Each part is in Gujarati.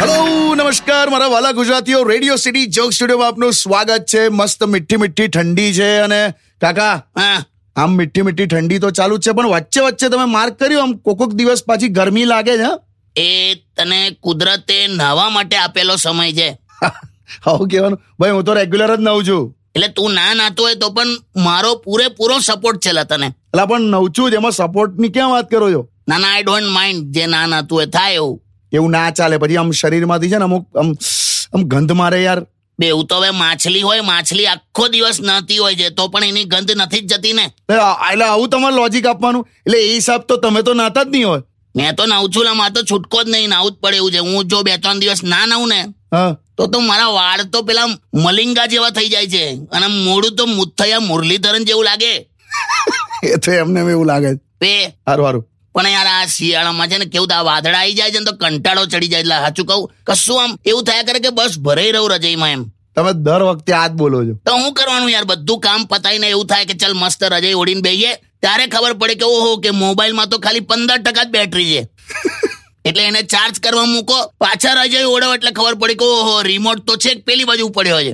હેલો નમસ્કાર. મારા વાલા ગુજરાતીઓ રેડિયો સિટી જોક સ્ટુડિયોમાં આપનું સ્વાગત છે. મસ્ત મીઠી મીઠી ઠંડી છે અને કાકા હા આમ મીઠી મીઠી ઠંડી તો ચાલુ જ છે પણ વચ્ચે વચ્ચે તમે માર્ક કર્યો આમ કોકોક કોક દિવસ પાછી ગરમી લાગે છે એ તને કુદરતે નાવા માટે આપેલો સમય છે. આવું કહેવાનું? ભાઈ હું તો રેગ્યુલર જ નવું છું. એટલે તું ના નાતો હોય તો પણ મારો પૂરેપૂરો સપોર્ટ છે તને. એટલે પણ નવું છું જ. એમાં સપોર્ટની ક્યાં વાત કરો છો? ના ના આઈ ડોન્ટ માઇન્ડ જે ના નાતું એ થાય એવું. એવું ના ચાલે. પછી આમ શરીરમાંથી છે ને અમુક આમ આમ ગંધ મારે યાર. બે એવું તો હવે માછલી હોય માછલી આખો દિવસ નહતી હોય છે તો પણ એની ગંધ નથી જ જતી ને. એટલે આવું તમારે લોજિક આપવાનું? એટલે એ હિસાબ તો તમે તો નાતા જ નહીં હોય. મેં તો નાવું છું મારે તો છૂટકો જ નહીં નાવું જ પડે એવું છે. હું જો બે ત્રણ દિવસ ના નાવું ને તો તો મારા વાળ તો પેલા મલિંગા જેવા થઈ જાય છે. અને મોડું તો મુથયા મુરલીધરન જેવું લાગે. એ તો એમને એવું લાગે બે. સારું સારું. પણ યાર આ શિયાળામાં છે ને કેવું આ વાદળા આવી જાય છે ને તો કંટાળો ચડી જાય. એટલે સાચું કહું કશું આમ એવું થયા કરે કે બસ ભરાઈ રહું રજાઈમાં એમ. તમે દર વખતે આ જ બોલો છો. તો હું કરવાનું યાર બધું કામ પતાઈને એવું થાય કે ચલ મસ્ત રજાઈ ઓડીને બેહીએ. ત્યારે ખબર પડે કે ઓહો કે મોબાઈલમાં તો ખાલી પંદર ટકા જ બેટરી છે. એટલે એને ચાર્જ કરવા મૂકો પાછા રજાઈ ઓડો એટલે ખબર પડી કે ઓહો રિમોટ તો છે પેલી બાજુ પડ્યો છે.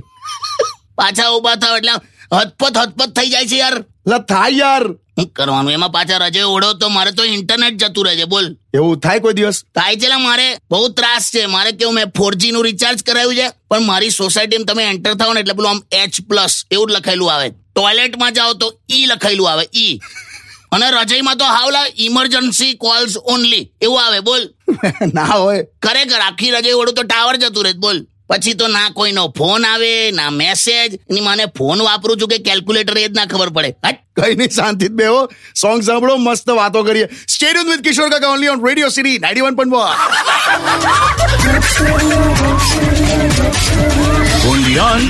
પાછા ઊભા થાવ એટલે હથપત હથપત થઈ જાય છે યાર. થાય યાર. કરવાનું? એમાં પાછા રજે ઓળો તો મારે તો ઇન્ટરનેટ જતું રહે છે બોલ. એવું થાય કોઈ દિવસ? થાય છે ને મારે. બહુ ત્રાસ છે. મારે કેવું મેં ફોરજી નું રિચાર્જ કરાવ્યું છે પણ મારી સોસાયટીમાં તમે એન્ટર થાવ ને એટલે પેલું આમ એચ પ્લસ એવું લખેલું આવે. ટોયલેટમાં જાઓ તો ઈ લખેલું આવે ઈ અને રજાઈમાં તો હાવલા ઇમરજન્સી કોલ્સ ઓનલી એવું આવે બોલ. ના હોય. ખરેખર આખી રજાઈ ઓળું તો ટાવર જતું રહે બોલ. પછી તો ના કોઈનો ફોન આવે ના મેસેજની મને ફોન વાપરું છું કે કેલ્ક્યુલેટર એ જ ના ખબર પડે. હટ. કઈ નહીં શાંતિ જ બેહો. સોંગ સાંભળો મસ્ત વાતો કરીએ. Stadium with Kishore Kaka only on radio city ninety one point Only on